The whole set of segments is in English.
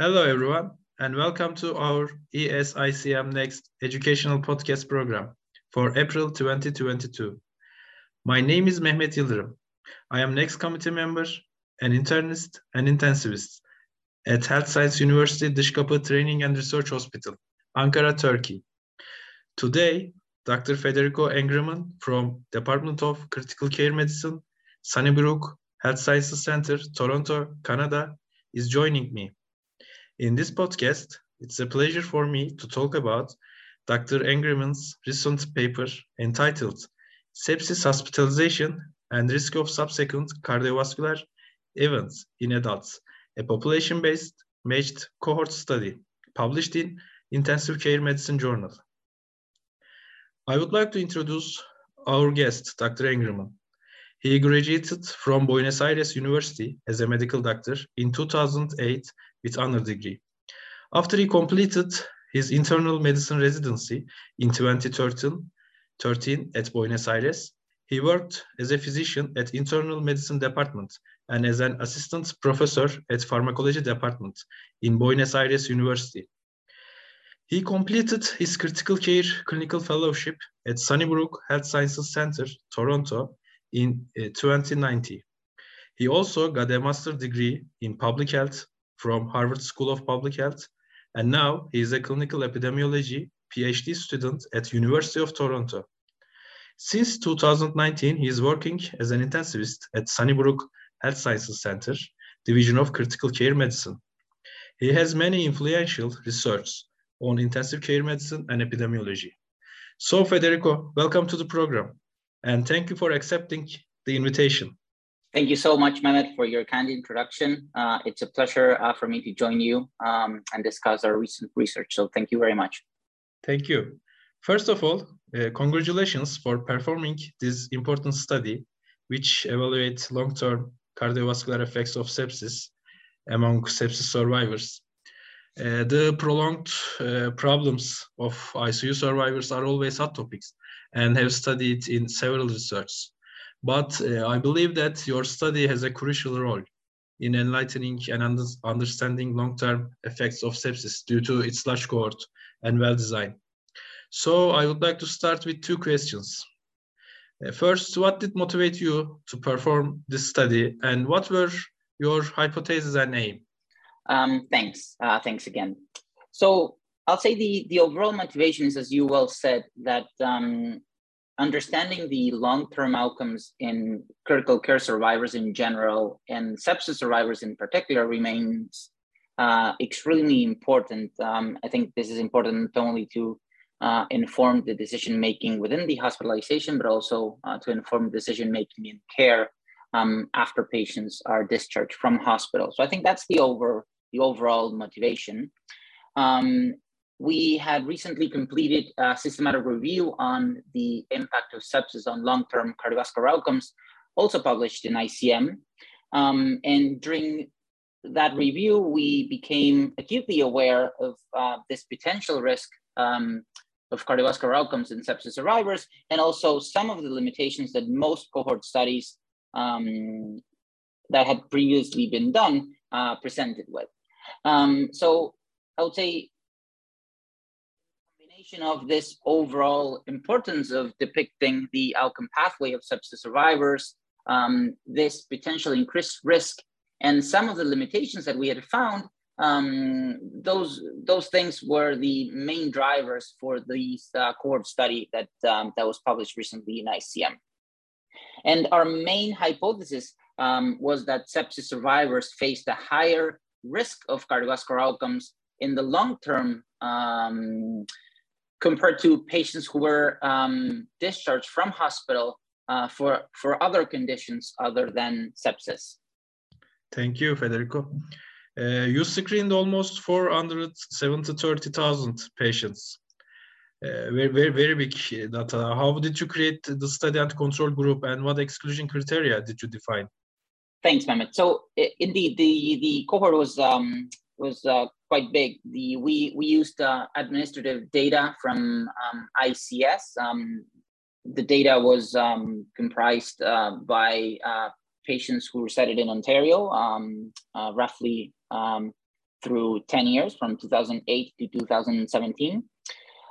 Hello, everyone, and welcome to our ESICM Next educational podcast program for April 2022. My name is Mehmet Yıldırım. I am Next committee member, an internist and intensivist at Health Science University Dışkapı Training and Research Hospital, Ankara, Turkey. Today, Dr. Federico Angriman from Department of Critical Care Medicine, Sunnybrook Health Sciences Center, Toronto, Canada, is joining me. In this podcast, it's a pleasure for me to talk about Dr. Angriman's recent paper entitled Sepsis Hospitalization and Risk of Subsequent Cardiovascular Events in Adults, a population-based matched cohort study published in Intensive Care Medicine Journal. I would like to introduce our guest, Dr. Angriman. He graduated from Buenos Aires University as a medical doctor in 2008 with honor degree. After he completed his internal medicine residency in 2013 13 at Buenos Aires, he worked as a physician at internal medicine department and as an assistant professor at pharmacology department in Buenos Aires University. He completed his critical care clinical fellowship at Sunnybrook Health Sciences Center, Toronto in uh, 2019. He also got a master's degree in public health from Harvard School of Public Health, and now he is a clinical epidemiology PhD student at University of Toronto. Since 2019, he is working as an intensivist at Sunnybrook Health Sciences Center, Division of Critical Care Medicine. He has many influential research on intensive care medicine and epidemiology. So, Federico, welcome to the program, and thank you for accepting the invitation. Thank you so much, Mehmet, for your kind introduction. Uh, it's a pleasure uh, for me to join you um, and discuss our recent research. So thank you very much. Thank you. First of all, uh, congratulations for performing this important study, which evaluates long-term cardiovascular effects of sepsis among sepsis survivors. Uh, the prolonged uh, problems of ICU survivors are always hot topics and have studied in several research. But uh, I believe that your study has a crucial role in enlightening and under understanding long-term effects of sepsis due to its large cohort and well designed. So I would like to start with two questions. Uh, first, what did motivate you to perform this study and what were your hypotheses and aim? Um, thanks, uh, thanks again. So I'll say the, the overall motivation is, as you well said, that um, understanding the long-term outcomes in critical care survivors in general and sepsis survivors in particular remains uh, extremely important. Um, I think this is important not only to uh, inform the decision making within the hospitalization, but also uh, to inform decision making in care um, after patients are discharged from hospital. So I think that's the over the overall motivation. Um, we had recently completed a systematic review on the impact of sepsis on long-term cardiovascular outcomes, also published in ICM. Um, and during that review, we became acutely aware of uh, this potential risk um, of cardiovascular outcomes in sepsis survivors, and also some of the limitations that most cohort studies um, that had previously been done uh, presented with. Um, so I would say combination of this overall importance of depicting the outcome pathway of sepsis survivors, um, this potential increased risk, and some of the limitations that we had found um, those those things were the main drivers for this uh, cohort study that um, that was published recently in ICM. And our main hypothesis um, was that sepsis survivors faced a higher risk of cardiovascular outcomes in the long term um, compared to patients who were um, discharged from hospital uh, for, for other conditions other than sepsis. Thank you, Federico. Uh, you screened almost 470 30,000 patients. Very, very, very big data. How did you create the study and control group and what exclusion criteria did you define? Thanks, Mehmet. So indeed, the, the cohort was um, was uh, quite big. The we we used uh, administrative data from um, ICES. Um, the data was um, comprised uh, by uh, patients who resided in Ontario, um, uh, roughly um, through 10 years from 2008 to 2017.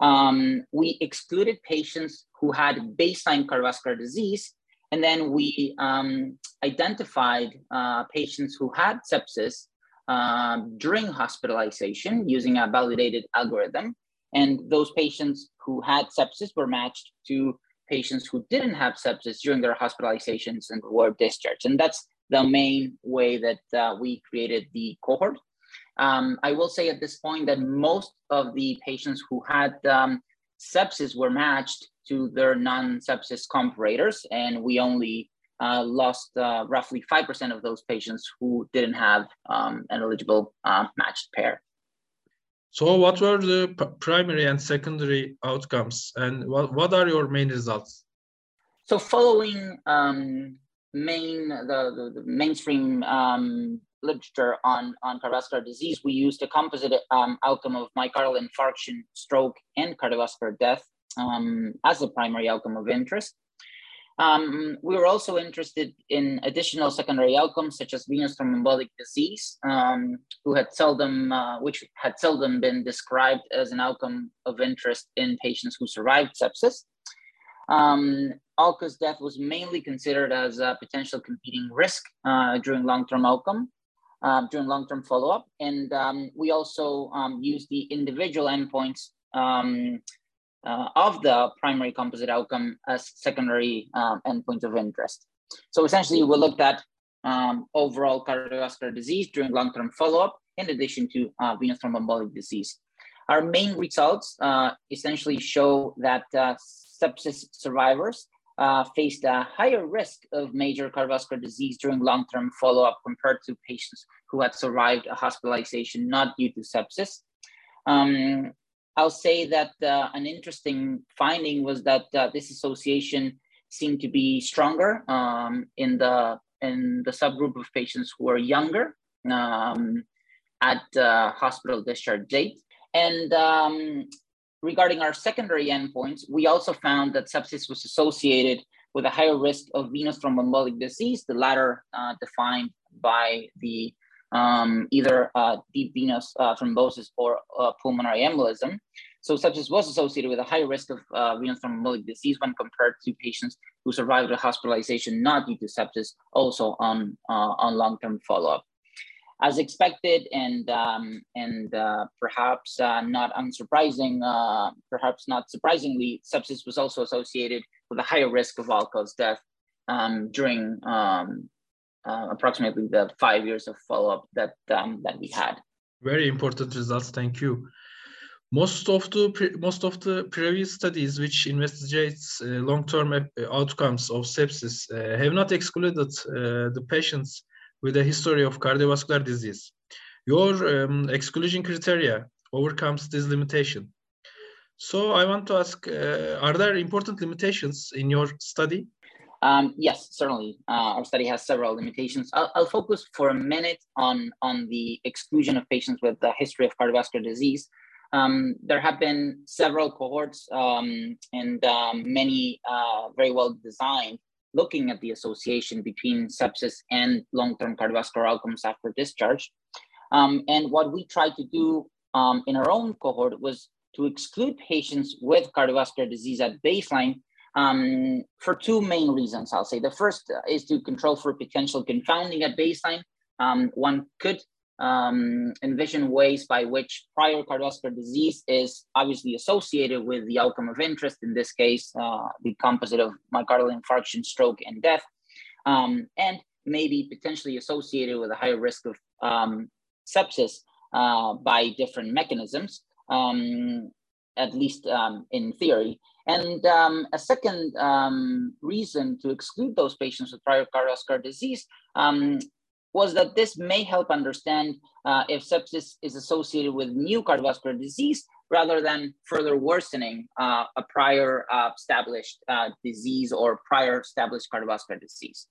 Um, we excluded patients who had baseline cardiovascular disease, and then we um, identified uh, patients who had sepsis um, during hospitalization using a validated algorithm. And those patients who had sepsis were matched to patients who didn't have sepsis during their hospitalizations and were discharged. And that's the main way that uh, we created the cohort. Um, I will say at this point that most of the patients who had um, sepsis were matched to their non-sepsis comparators, and we only uh, lost uh, roughly 5% of those patients who didn't have um, an eligible uh, matched pair. So what were the primary and secondary outcomes and what, what are your main results? So following um, main the, the, the mainstream um, literature on, on cardiovascular disease, we used a composite um, outcome of myocardial infarction, stroke, and cardiovascular death um, as a primary outcome of interest. Um, we were also interested in additional secondary outcomes such as venous thromboembolic disease, um, who had seldom, uh, which had seldom been described as an outcome of interest in patients who survived sepsis. Um, all-cause death was mainly considered as a potential competing risk uh, during long-term outcome, uh, during long-term follow-up. And um, we also um, used the individual endpoints um, uh, of the primary composite outcome as secondary um, endpoints of interest. So essentially, we looked at um, overall cardiovascular disease during long-term follow-up, in addition to uh, venous thromboembolic disease. Our main results uh, essentially show that uh, sepsis survivors uh, faced a higher risk of major cardiovascular disease during long-term follow-up compared to patients who had survived a hospitalization not due to sepsis. Um, I'll say that uh, an interesting finding was that uh, this association seemed to be stronger um, in the in the subgroup of patients who are younger um, at uh, hospital discharge date. And um, regarding our secondary endpoints, we also found that sepsis was associated with a higher risk of venous thromboembolic disease, the latter uh, defined by the um, either uh, deep venous uh, thrombosis or uh, pulmonary embolism. So sepsis was associated with a higher risk of uh, venous thromboembolic disease when compared to patients who survived a hospitalization not due to sepsis, also on, uh, on long-term follow-up. As expected and, um, and uh, perhaps not unsurprising, perhaps not surprisingly, sepsis was also associated with a higher risk of all-cause death um, during um, uh, approximately the five years of follow-up that um, that we had. Very important results. Thank you. Most of the most of the previous studies which investigates uh, long-term uh, outcomes of sepsis uh, have not excluded uh, the patients with a history of cardiovascular disease. Your um, exclusion criteria overcomes this limitation. So I want to ask, uh, are there important limitations in your study? Um, yes, certainly. Uh, our study has several limitations. I'll, I'll, focus for a minute on, on the exclusion of patients with a history of cardiovascular disease. Um, there have been several cohorts um, and um, many uh, very well designed looking at the association between sepsis and long-term cardiovascular outcomes after discharge. Um, and what we tried to do um, in our own cohort was to exclude patients with cardiovascular disease at baseline um, for two main reasons, I'll say. The first is to control for potential confounding at baseline. Um, one could um, envision ways by which prior cardiovascular disease is obviously associated with the outcome of interest, in this case, uh, the composite of myocardial infarction, stroke, and death, um, and maybe potentially associated with a higher risk of um, sepsis uh, by different mechanisms, um, at least um, in theory. And um, a second um, reason to exclude those patients with prior cardiovascular disease um, was that this may help understand uh, if sepsis is associated with new cardiovascular disease rather than further worsening uh, a prior uh, established uh, disease or prior established cardiovascular disease.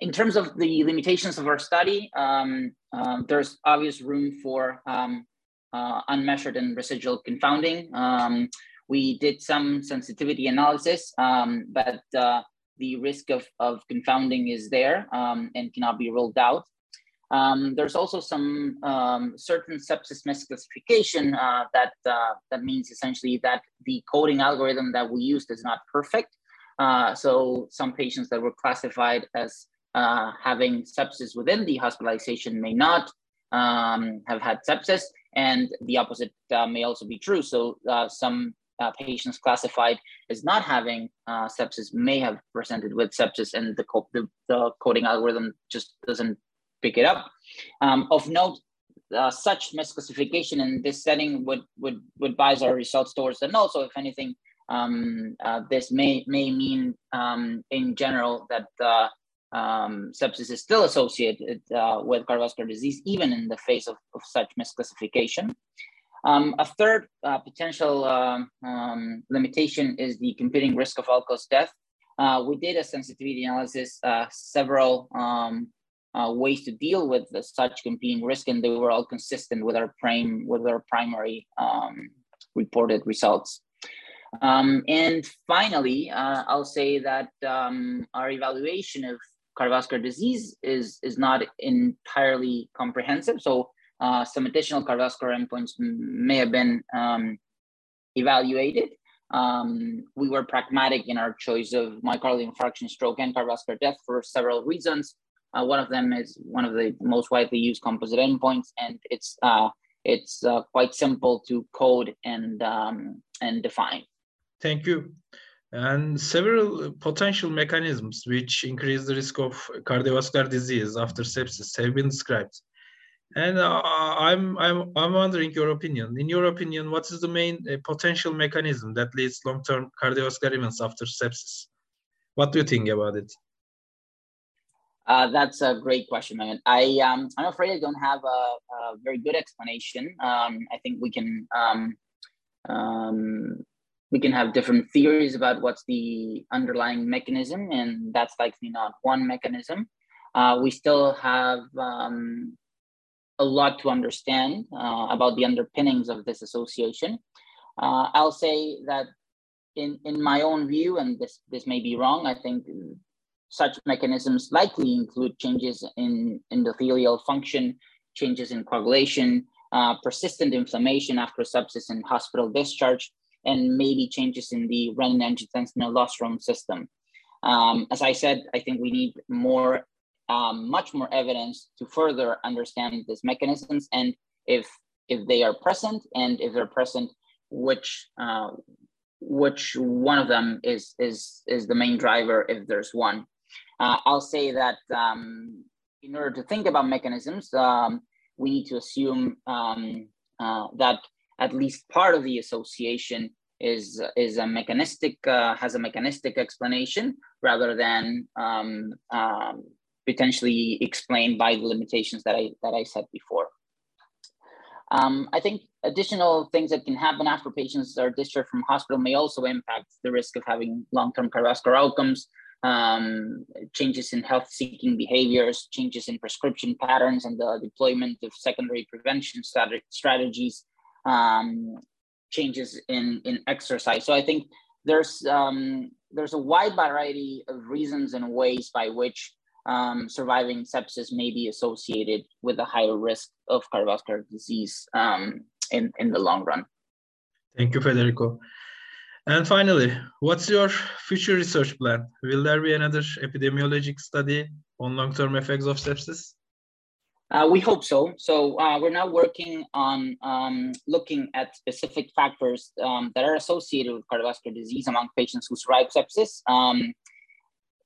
In terms of the limitations of our study, um, um, there's obvious room for um, uh, unmeasured and residual confounding. Um, we did some sensitivity analysis, um, but uh, the risk of, of confounding is there um, and cannot be ruled out. Um, there's also some um, certain sepsis misclassification uh, that uh, that means essentially that the coding algorithm that we used is not perfect. Uh, so some patients that were classified as uh, having sepsis within the hospitalization may not um, have had sepsis, and the opposite uh, may also be true. So uh, some uh, patients classified as not having uh, sepsis may have presented with sepsis, and the, co- the, the, coding algorithm just doesn't pick it up. Um, of note, uh, such misclassification in this setting would would would bias our results towards the null. So if anything, um, uh, this may may mean um, in general that um, sepsis is still associated uh, with cardiovascular disease, even in the face of, of such misclassification. Um, a third uh, potential um, um, limitation is the competing risk of all-cause death. Uh, we did a sensitivity analysis, uh, several um, uh, ways to deal with such competing risk, and they were all consistent with our prime with our primary um, reported results. And finally, uh, I'll say that our evaluation of cardiovascular disease is, is not entirely comprehensive. So uh, some additional cardiovascular endpoints may have been um, evaluated. Um, we were pragmatic in our choice of myocardial infarction, stroke, and cardiovascular death for several reasons. Uh, one of them is one of the most widely used composite endpoints, and it's uh, it's uh, quite simple to code and um, and define. Thank you and several potential mechanisms which increase the risk of cardiovascular disease after sepsis have been described. And uh, I'm, I'm, I'm wondering your opinion. In your opinion, what is the main uh, potential mechanism that leads long-term cardiovascular events after sepsis? What do you think about it? Uh, that's a great question, man. I um, I'm afraid I don't have a, a very good explanation. Um, I think we can um, um, we can have different theories about what's the underlying mechanism, and that's likely not one mechanism. Uh, we still have um, a lot to understand uh, about the underpinnings of this association. Uh, I'll say that in, in my own view, and this, this may be wrong, I think such mechanisms likely include changes in endothelial function, changes in coagulation, uh, persistent inflammation after sepsis and hospital discharge, and maybe changes in the renin-angiotensin aldosterone system. Um, as I said, I think we need more, um, much more evidence to further understand these mechanisms and if if they are present and if they're present, which uh, which one of them is is is the main driver if there's one. Uh, I'll say that um, in order to think about mechanisms, um, we need to assume um, uh, that at least part of the association is is a mechanistic uh, has a mechanistic explanation rather than um, um, potentially explained by the limitations that I that I said before. Um, I think additional things that can happen after patients are discharged from hospital may also impact the risk of having long-term cardiovascular outcomes, um, changes in health-seeking behaviors, changes in prescription patterns, and the deployment of secondary prevention strategies, um, changes in in exercise. So I think there's um, there's a wide variety of reasons and ways by which um, surviving sepsis may be associated with a higher risk of cardiovascular disease um, in in the long run. Thank you, Federico. And finally, what's your future research plan? Will there be another epidemiologic study on long-term effects of sepsis? Uh, we hope so. So uh, we're now working on um, looking at specific factors um, that are associated with cardiovascular disease among patients who survive sepsis. Um,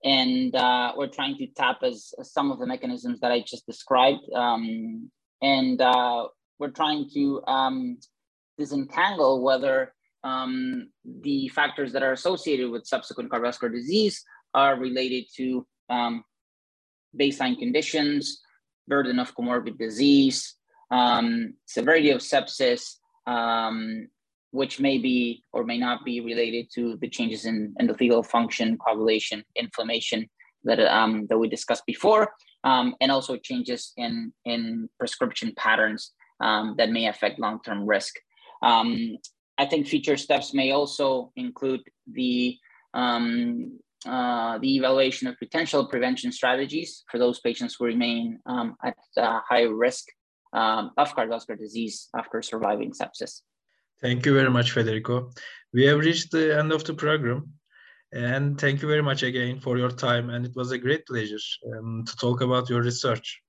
and uh, we're trying to tap as, as, some of the mechanisms that I just described. Um, and uh, we're trying to um, disentangle whether um, the factors that are associated with subsequent cardiovascular disease are related to baseline conditions, burden of comorbid disease, um, severity of sepsis, um, which may be or may not be related to the changes in endothelial function, coagulation, inflammation that, um, that we discussed before, um, and also changes in, in prescription patterns um, that may affect long-term risk. Um, I think future steps may also include the uh, the evaluation of potential prevention strategies for those patients who remain um, at uh, high risk um, of cardiovascular disease after surviving sepsis. Thank you very much, Federico. We have reached the end of the program. And thank you very much again for your time. And it was a great pleasure um, to talk about your research.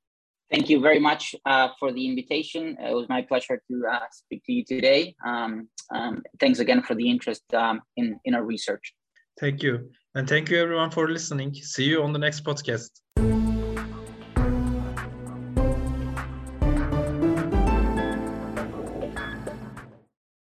Thank you very much uh, for the invitation. It was my pleasure to uh, speak to you today. Um, um, thanks again for the interest um, in, in our research. Thank you. And thank you everyone for listening. See you on the next podcast.